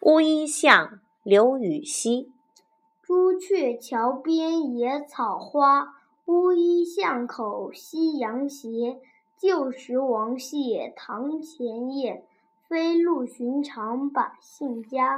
乌衣巷刘禹锡。朱雀桥边野草花乌衣巷口夕阳斜旧时王谢堂前燕飞入寻常百姓家。